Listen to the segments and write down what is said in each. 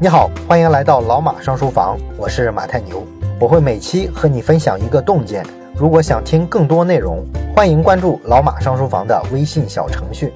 你好，欢迎来到老马上书房，我是马太牛，我会每期和你分享一个洞见。如果想听更多内容，欢迎关注老马上书房的微信小程序。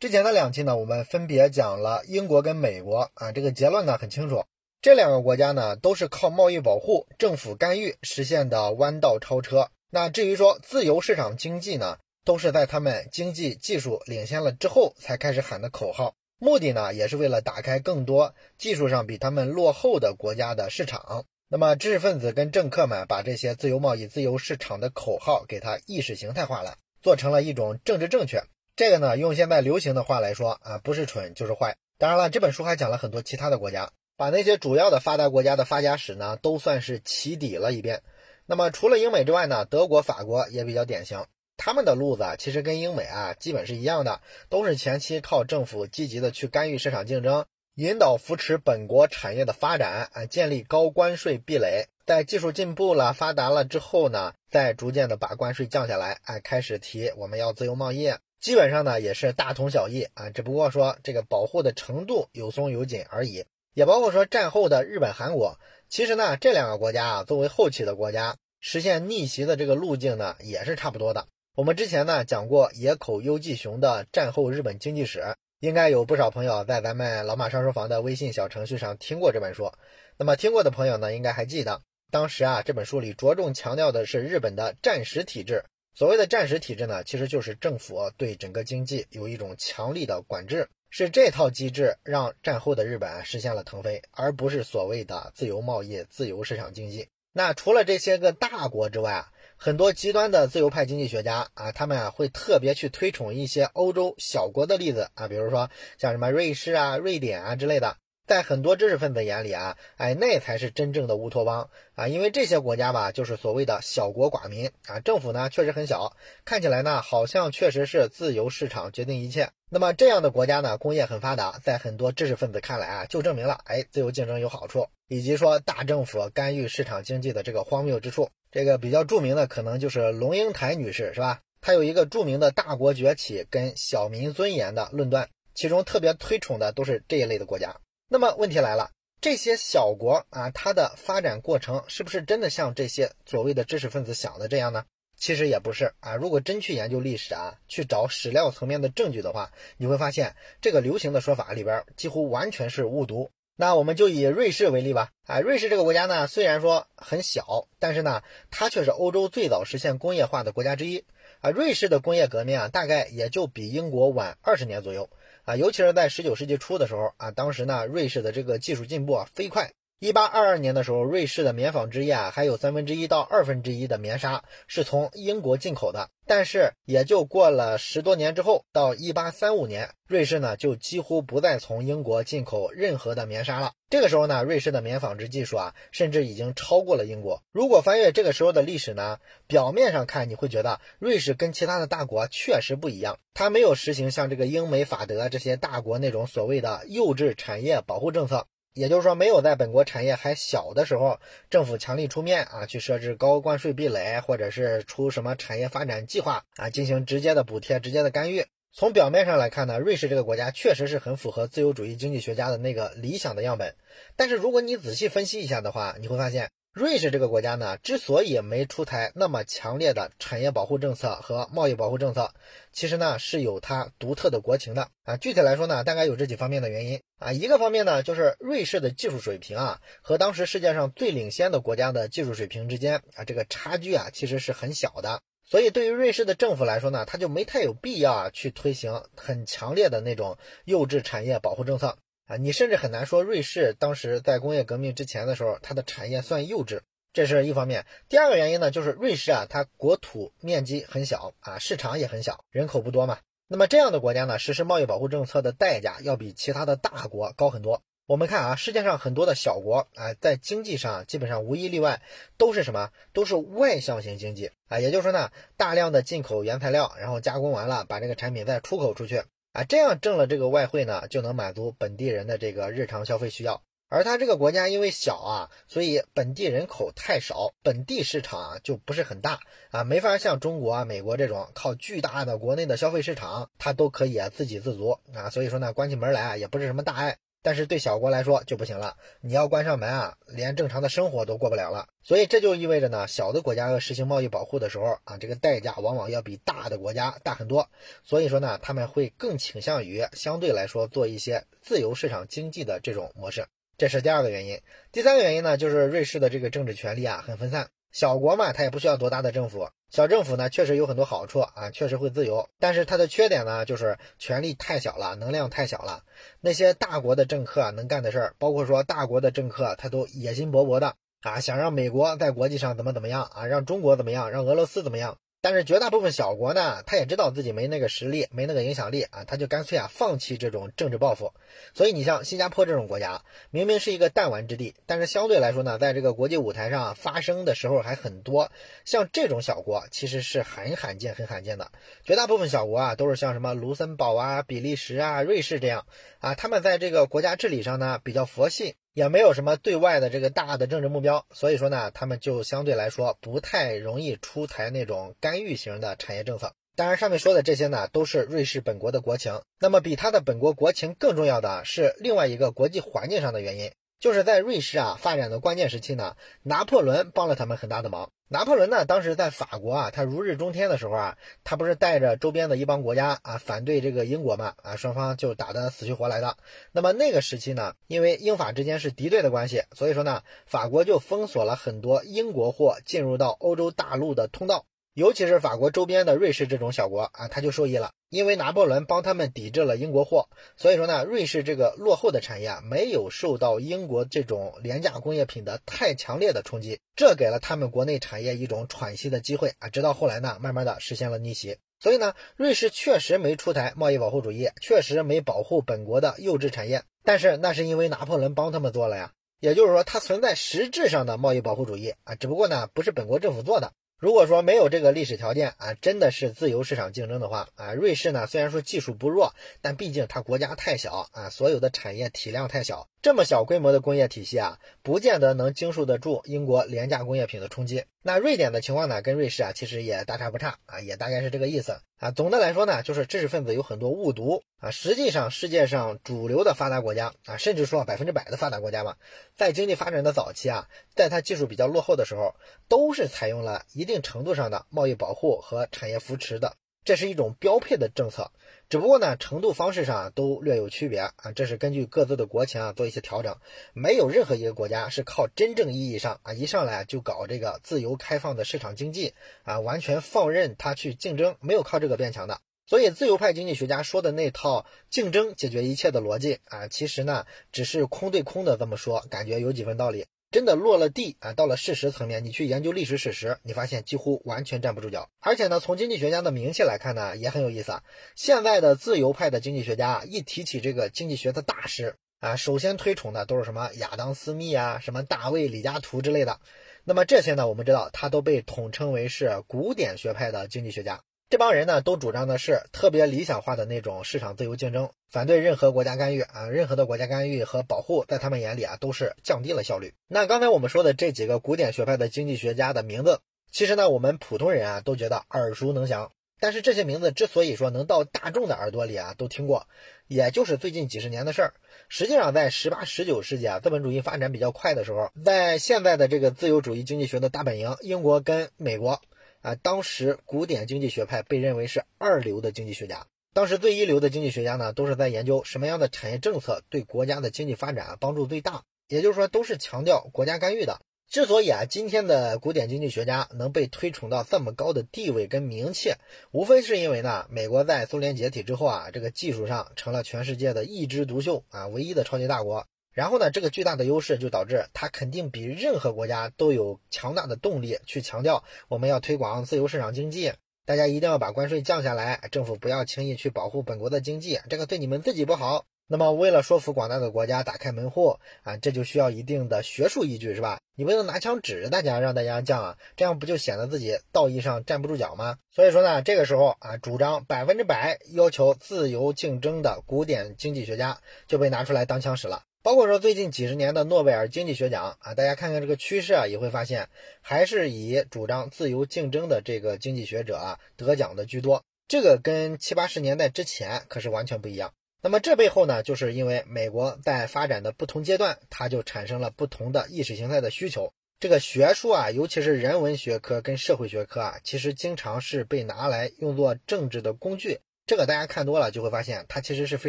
之前的两期呢，我们分别讲了英国跟美国啊，这个结论呢很清楚，这两个国家呢都是靠贸易保护、政府干预实现的弯道超车。那至于说自由市场经济呢，都是在他们经济技术领先了之后才开始喊的口号。目的呢，也是为了打开更多技术上比他们落后的国家的市场。那么，知识分子跟政客们把这些自由贸易、自由市场的口号给它意识形态化了，做成了一种政治正确。这个呢，用现在流行的话来说啊，不是蠢就是坏。当然了，这本书还讲了很多其他的国家，把那些主要的发达国家的发家史呢，都算是起底了一遍。那么，除了英美之外呢，德国、法国也比较典型。他们的路子啊，其实跟英美啊基本是一样的，都是前期靠政府积极的去干预市场竞争，引导扶持本国产业的发展啊，建立高关税壁垒，在技术进步了、发达了之后呢，再逐渐的把关税降下来，哎，开始提我们要自由贸易，基本上呢也是大同小异。啊，只不过说这个保护的程度有松有紧而已，也包括说战后的日本、韩国，其实呢这两个国家啊作为后期的国家，实现逆袭的这个路径呢也是差不多的。我们之前呢讲过野口优纪雄的战后日本经济史，应该有不少朋友在咱们老马上书房的微信小程序上听过这本书。那么听过的朋友呢，应该还记得，当时啊这本书里着重强调的是日本的战时体制。所谓的战时体制呢，其实就是政府对整个经济有一种强力的管制，是这套机制让战后的日本实现了腾飞，而不是所谓的自由贸易、自由市场经济。那除了这些个大国之外啊。很多极端的自由派经济学家啊，他们啊会特别去推崇一些欧洲小国的例子啊，比如说像什么瑞士啊、瑞典啊之类的。在很多知识分子眼里啊，哎，那才是真正的乌托邦啊，因为这些国家吧，就是所谓的小国寡民啊，政府呢确实很小，看起来呢好像确实是自由市场决定一切。那么这样的国家呢，工业很发达，在很多知识分子看来啊，就证明了哎，自由竞争有好处，以及说大政府干预市场经济的这个荒谬之处。这个比较著名的可能就是龙应台女士，是吧？她有一个著名的大国崛起跟小民尊严的论断，其中特别推崇的都是这一类的国家。那么问题来了，这些小国啊，它的发展过程是不是真的像这些所谓的知识分子想的这样呢？其实也不是啊。如果真去研究历史啊，去找史料层面的证据的话，你会发现这个流行的说法里边几乎完全是误读。那我们就以瑞士为例吧。啊，瑞士这个国家呢，虽然说很小，但是呢，它却是欧洲最早实现工业化的国家之一。啊，瑞士的工业革命啊，大概也就比英国晚二十年左右。啊，尤其是在十九世纪初的时候啊，当时呢，瑞士的这个技术进步啊飞快。一八二二年的时候，瑞士的棉纺织业啊，还有三分之一到二分之一的棉纱是从英国进口的。但是也就过了十多年之后，到一八三五年，瑞士呢就几乎不再从英国进口任何的棉纱了。这个时候呢，瑞士的棉纺织技术啊，甚至已经超过了英国。如果翻阅这个时候的历史呢，表面上看你会觉得瑞士跟其他的大国确实不一样，它没有实行像这个英美法德这些大国那种所谓的幼稚产业保护政策。也就是说，没有在本国产业还小的时候，政府强力出面啊，去设置高关税壁垒，或者是出什么产业发展计划啊，进行直接的补贴、直接的干预。从表面上来看呢，瑞士这个国家确实是很符合自由主义经济学家的那个理想的样本。但是如果你仔细分析一下的话，你会发现。瑞士这个国家呢，之所以没出台那么强烈的产业保护政策和贸易保护政策，其实呢是有它独特的国情的啊。具体来说呢，大概有这几方面的原因啊。一个方面呢，就是瑞士的技术水平啊，和当时世界上最领先的国家的技术水平之间啊，这个差距啊，其实是很小的。所以对于瑞士的政府来说呢，他就没太有必要啊去推行很强烈的那种幼稚产业保护政策。啊，你甚至很难说瑞士当时在工业革命之前的时候，它的产业算幼稚，这是一方面。第二个原因呢，就是瑞士啊，它国土面积很小啊，市场也很小，人口不多嘛。那么这样的国家呢，实施贸易保护政策的代价要比其他的大国高很多。我们看啊，世界上很多的小国啊，在经济上基本上无一例外都是什么？都是外向型经济啊，也就是说呢，大量的进口原材料，然后加工完了，把这个产品再出口出去。啊，这样挣了这个外汇呢，就能满足本地人的这个日常消费需要。而他这个国家因为小啊，所以本地人口太少，本地市场啊就不是很大啊，没法像中国啊、美国这种靠巨大的国内的消费市场，它都可以啊自给自足啊。所以说呢，关起门来啊也不是什么大碍。但是对小国来说就不行了，你要关上门啊，连正常的生活都过不了了。所以这就意味着呢，小的国家要实行贸易保护的时候啊，这个代价往往要比大的国家大很多。所以说呢，他们会更倾向于相对来说做一些自由市场经济的这种模式。这是第二个原因。第三个原因呢，就是瑞士的这个政治权力啊很分散。小国嘛，它也不需要多大的政府。小政府呢，确实有很多好处啊，确实会自由。但是它的缺点呢，就是权力太小了，能量太小了。那些大国的政客能干的事儿，包括说大国的政客，他都野心勃勃的啊，想让美国在国际上怎么怎么样啊，让中国怎么样，让俄罗斯怎么样。但是绝大部分小国呢，他也知道自己没那个实力，没那个影响力啊，他就干脆啊放弃这种政治抱负。所以你像新加坡这种国家，明明是一个弹丸之地，但是相对来说呢，在这个国际舞台上发声的时候还很多。像这种小国其实是很罕见、很罕见的。绝大部分小国啊，都是像什么卢森堡啊、比利时啊、瑞士这样啊，他们在这个国家治理上呢比较佛系。也没有什么对外的这个大的政治目标，所以说呢，他们就相对来说不太容易出台那种干预型的产业政策。当然，上面说的这些呢，都是瑞士本国的国情。那么，比它的本国国情更重要的是另外一个国际环境上的原因。就是在瑞士啊发展的关键时期呢，拿破仑帮了他们很大的忙。拿破仑呢，当时在法国啊，他如日中天的时候啊，他不是带着周边的一帮国家啊反对这个英国嘛啊，双方就打得死去活来的。那么那个时期呢，因为英法之间是敌对的关系，所以说呢，法国就封锁了很多英国货进入到欧洲大陆的通道。尤其是法国周边的瑞士这种小国啊，他就受益了，因为拿破仑帮他们抵制了英国货，所以说呢，瑞士这个落后的产业啊，没有受到英国这种廉价工业品的太强烈的冲击，这给了他们国内产业一种喘息的机会啊。直到后来呢，慢慢的实现了逆袭。所以呢，瑞士确实没出台贸易保护主义，确实没保护本国的幼稚产业，但是那是因为拿破仑帮他们做了呀，也就是说，它存在实质上的贸易保护主义啊，只不过呢，不是本国政府做的。如果说没有这个历史条件啊，真的是自由市场竞争的话啊，瑞士呢虽然说技术不弱，但毕竟它国家太小啊，所有的产业体量太小，这么小规模的工业体系啊，不见得能经受得住英国廉价工业品的冲击。那瑞典的情况呢，跟瑞士啊其实也大差不差啊，也大概是这个意思啊。总的来说呢，就是知识分子有很多误读啊。实际上，世界上主流的发达国家啊，甚至说百分之百的发达国家嘛，在经济发展的早期啊，在它技术比较落后的时候，都是采用了一定程度上的贸易保护和产业扶持的。这是一种标配的政策，只不过呢，程度方式上都略有区别啊。这是根据各自的国情啊做一些调整。没有任何一个国家是靠真正意义上啊一上来就搞这个自由开放的市场经济啊，完全放任它去竞争，没有靠这个变强的。所以，自由派经济学家说的那套竞争解决一切的逻辑啊，其实呢只是空对空的这么说，感觉有几分道理。真的落了地啊，到了事实层面，你去研究历史史实，你发现几乎完全站不住脚。而且呢，从经济学家的名气来看呢，也很有意思啊。现在的自由派的经济学家一提起这个经济学的大师啊，首先推崇的都是什么亚当·斯密啊，什么大卫·李嘉图之类的。那么这些呢，我们知道他都被统称为是古典学派的经济学家。这帮人呢，都主张的是特别理想化的那种市场自由竞争，反对任何国家干预啊，任何的国家干预和保护，在他们眼里啊，都是降低了效率。那刚才我们说的这几个古典学派的经济学家的名字，其实呢，我们普通人啊都觉得耳熟能详。但是这些名字之所以说能到大众的耳朵里啊，都听过，也就是最近几十年的事儿。实际上，在十八、十九世纪啊，资本主义发展比较快的时候，在现在的这个自由主义经济学的大本营，英国跟美国。啊，当时古典经济学派被认为是二流的经济学家。当时最一流的经济学家呢，都是在研究什么样的产业政策对国家的经济发展帮助最大，也就是说，都是强调国家干预的。之所以啊，今天的古典经济学家能被推崇到这么高的地位跟名气，无非是因为呢，美国在苏联解体之后啊，这个技术上成了全世界的一枝独秀啊，唯一的超级大国。然后呢，这个巨大的优势就导致它肯定比任何国家都有强大的动力去强调我们要推广自由市场经济，大家一定要把关税降下来，政府不要轻易去保护本国的经济，这个对你们自己不好。那么为了说服广大的国家打开门户啊，这就需要一定的学术依据，是吧？你不能拿枪指着大家让大家降啊，这样不就显得自己道义上站不住脚吗？所以说呢，这个时候啊，主张百分之百要求自由竞争的古典经济学家就被拿出来当枪使了。包括说最近几十年的诺贝尔经济学奖啊，大家看看这个趋势啊，也会发现还是以主张自由竞争的这个经济学者啊得奖的居多。这个跟七八十年代之前可是完全不一样。那么这背后呢，就是因为美国在发展的不同阶段，它就产生了不同的意识形态的需求。这个学术啊，尤其是人文学科跟社会学科啊，其实经常是被拿来用作政治的工具。这个大家看多了就会发现，它其实是非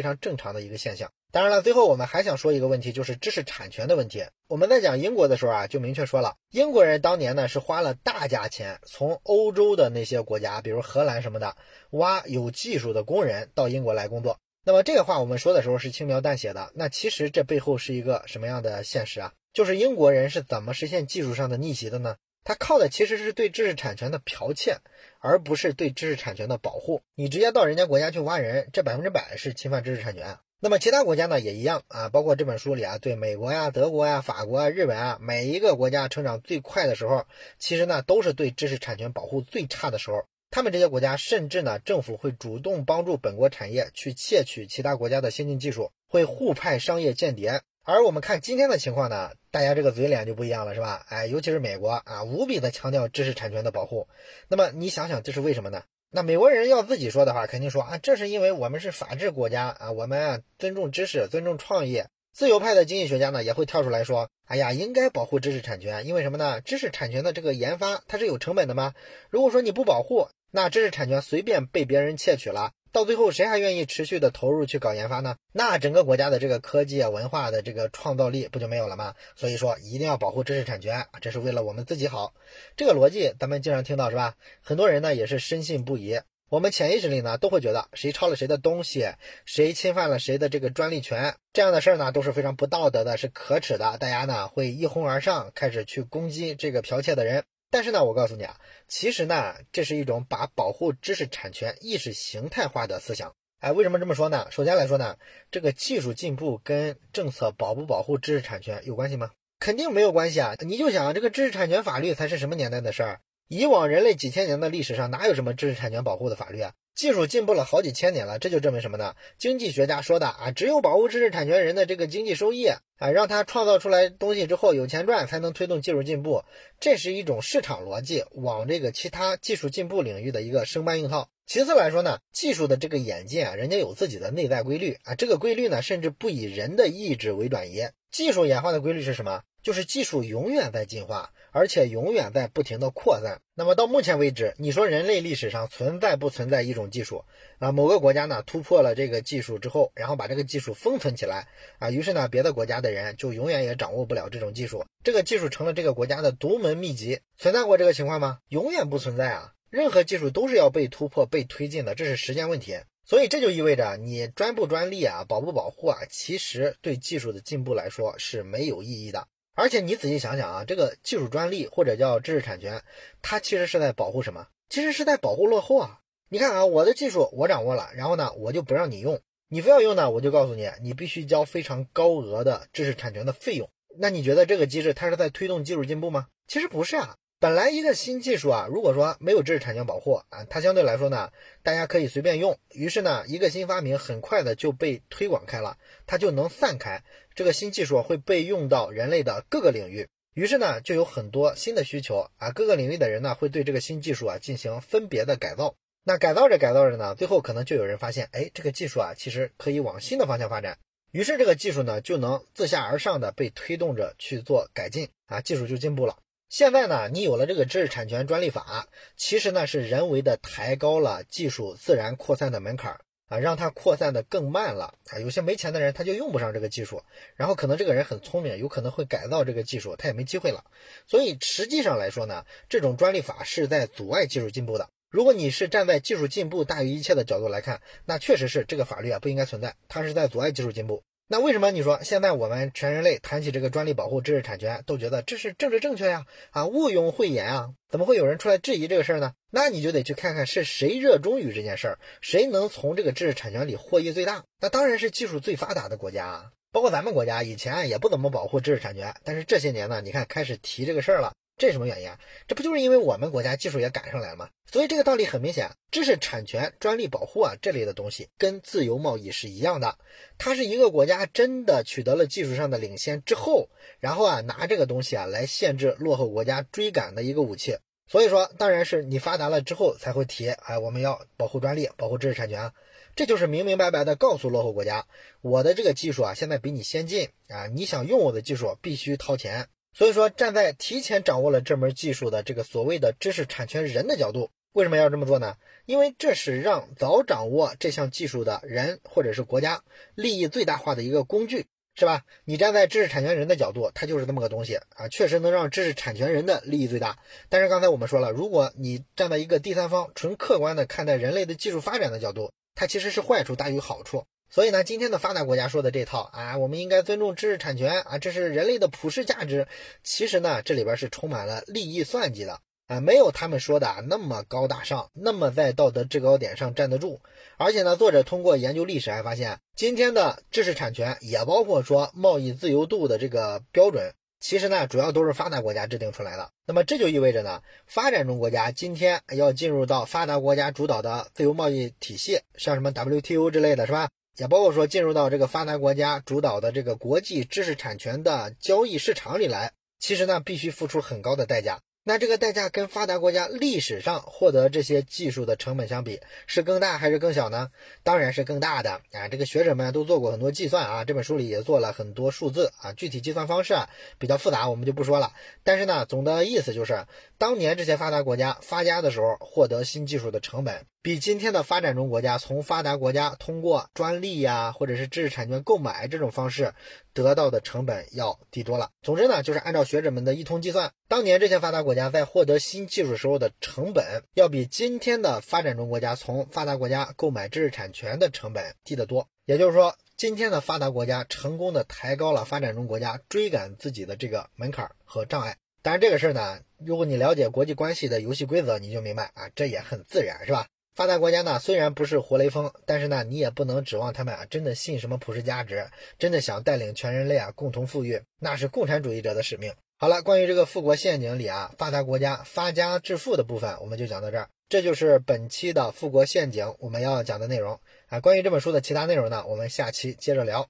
常正常的一个现象。当然了，最后我们还想说一个问题，就是知识产权的问题。我们在讲英国的时候啊，就明确说了，英国人当年呢是花了大价钱，从欧洲的那些国家，比如荷兰什么的，挖有技术的工人到英国来工作。那么这个话我们说的时候是轻描淡写的，那其实这背后是一个什么样的现实啊？就是英国人是怎么实现技术上的逆袭的呢？他靠的其实是对知识产权的剽窃，而不是对知识产权的保护。你直接到人家国家去挖人，这百分之百是侵犯知识产权。那么其他国家呢也一样啊，包括这本书里啊，对美国呀、德国呀、法国啊、日本啊，每一个国家成长最快的时候，其实呢都是对知识产权保护最差的时候。他们这些国家甚至呢，政府会主动帮助本国产业去窃取其他国家的先进技术，会互派商业间谍。而我们看今天的情况呢，大家这个嘴脸就不一样了，是吧？哎，尤其是美国啊，无比的强调知识产权的保护。那么你想想，这是为什么呢？那美国人要自己说的话，肯定说啊，这是因为我们是法治国家啊，我们啊尊重知识，尊重创业。自由派的经济学家呢，也会跳出来说，哎呀，应该保护知识产权，因为什么呢？知识产权的这个研发它是有成本的吗？如果说你不保护，那知识产权随便被别人窃取了，到最后谁还愿意持续的投入去搞研发呢？那整个国家的这个科技啊、文化的这个创造力不就没有了吗？所以说一定要保护知识产权，这是为了我们自己好。这个逻辑咱们经常听到是吧？很多人呢也是深信不疑。我们潜意识里呢都会觉得谁抄了谁的东西，谁侵犯了谁的这个专利权，这样的事儿呢都是非常不道德的，是可耻的。大家呢会一哄而上，开始去攻击这个剽窃的人。但是呢，我告诉你啊，其实呢，这是一种把保护知识产权意识形态化的思想。哎，为什么这么说呢？首先来说呢，这个技术进步跟政策保不保护知识产权有关系吗？肯定没有关系啊！你就想这个知识产权法律才是什么年代的事儿？以往人类几千年的历史上哪有什么知识产权保护的法律啊？技术进步了好几千年了，这就证明什么呢？经济学家说的啊，只有保护知识产权人的这个经济收益啊，让他创造出来东西之后有钱赚，才能推动技术进步。这是一种市场逻辑，往这个其他技术进步领域的一个生搬硬套。其次来说呢，技术的这个演进啊，人家有自己的内在规律啊，这个规律呢，甚至不以人的意志为转移。技术演化的规律是什么？就是技术永远在进化，而且永远在不停的扩散。那么到目前为止，你说人类历史上存在不存在一种技术啊？某个国家呢突破了这个技术之后，然后把这个技术封存起来啊，于是呢别的国家的人就永远也掌握不了这种技术，这个技术成了这个国家的独门秘籍。存在过这个情况吗？永远不存在啊！任何技术都是要被突破、被推进的，这是时间问题。所以这就意味着你专不专利啊，保不保护啊，其实对技术的进步来说是没有意义的。而且你仔细想想啊，这个技术专利或者叫知识产权，它其实是在保护什么？其实是在保护落后啊！你看啊，我的技术我掌握了，然后呢，我就不让你用，你非要用呢，我就告诉你，你必须交非常高额的知识产权的费用。那你觉得这个机制它是在推动技术进步吗？其实不是啊。本来一个新技术啊，如果说没有知识产权保护啊，它相对来说呢，大家可以随便用。于是呢，一个新发明很快的就被推广开了，它就能散开。这个新技术会被用到人类的各个领域，于是呢，就有很多新的需求啊，各个领域的人呢会对这个新技术啊进行分别的改造。那改造着改造着呢，最后可能就有人发现，哎，这个技术啊其实可以往新的方向发展。于是这个技术呢就能自下而上的被推动着去做改进啊，技术就进步了。现在呢，你有了这个知识产权专利法，其实呢是人为的抬高了技术自然扩散的门槛啊，让它扩散的更慢了啊。有些没钱的人他就用不上这个技术，然后可能这个人很聪明，有可能会改造这个技术，他也没机会了。所以实际上来说呢，这种专利法是在阻碍技术进步的。如果你是站在技术进步大于一切的角度来看，那确实是这个法律啊不应该存在，它是在阻碍技术进步。那为什么你说现在我们全人类谈起这个专利保护知识产权，都觉得这是政治正确呀？啊，毋庸讳言啊！怎么会有人出来质疑这个事儿呢？那你就得去看看是谁热衷于这件事儿，谁能从这个知识产权里获益最大？那当然是技术最发达的国家啊！包括咱们国家以前也不怎么保护知识产权，但是这些年呢，你看开始提这个事儿了。这是什么原因啊？这不就是因为我们国家技术也赶上来了吗？所以这个道理很明显，知识产权、专利保护啊这类的东西跟自由贸易是一样的，它是一个国家真的取得了技术上的领先之后，然后啊拿这个东西啊来限制落后国家追赶的一个武器。所以说，当然是你发达了之后才会提，哎，我们要保护专利、保护知识产权。这就是明明白白的告诉落后国家，我的这个技术啊，现在比你先进啊，你想用我的技术，必须掏钱。所以说，站在提前掌握了这门技术的这个所谓的知识产权人的角度，为什么要这么做呢？因为这是让早掌握这项技术的人或者是国家利益最大化的一个工具，是吧？你站在知识产权人的角度，它就是这么个东西啊，确实能让知识产权人的利益最大。但是刚才我们说了，如果你站在一个第三方纯客观的看待人类的技术发展的角度，它其实是坏处大于好处。所以呢，今天的发达国家说的这套啊，我们应该尊重知识产权啊，这是人类的普世价值。其实呢，这里边是充满了利益算计的啊，没有他们说的那么高大上，那么在道德制高点上站得住。而且呢，作者通过研究历史还发现，今天的知识产权也包括说贸易自由度的这个标准。其实呢，主要都是发达国家制定出来的。那么这就意味着呢，发展中国家今天要进入到发达国家主导的自由贸易体系，像什么 WTO 之类的是吧？也包括说进入到这个发达国家主导的这个国际知识产权的交易市场里来，其实呢必须付出很高的代价。那这个代价跟发达国家历史上获得这些技术的成本相比，是更大还是更小呢？当然是更大的啊！这个学者们都做过很多计算啊，这本书里也做了很多数字啊，具体计算方式啊比较复杂，我们就不说了。但是呢，总的意思就是，当年这些发达国家发家的时候，获得新技术的成本。比今天的发展中国家从发达国家通过专利呀，或者是知识产权购买这种方式得到的成本要低多了。总之呢，就是按照学者们的一通计算，当年这些发达国家在获得新技术时候的成本，要比今天的发展中国家从发达国家购买知识产权的成本低得多。也就是说，今天的发达国家成功的抬高了发展中国家追赶自己的这个门槛和障碍。当然，这个事儿呢，如果你了解国际关系的游戏规则，你就明白啊，这也很自然，是吧？发达国家呢，虽然不是活雷锋，但是呢，你也不能指望他们啊，真的信什么普世价值，真的想带领全人类啊共同富裕，那是共产主义者的使命。好了，关于这个富国陷阱里啊，发达国家发家致富的部分，我们就讲到这儿。这就是本期的富国陷阱我们要讲的内容啊。关于这本书的其他内容呢，我们下期接着聊。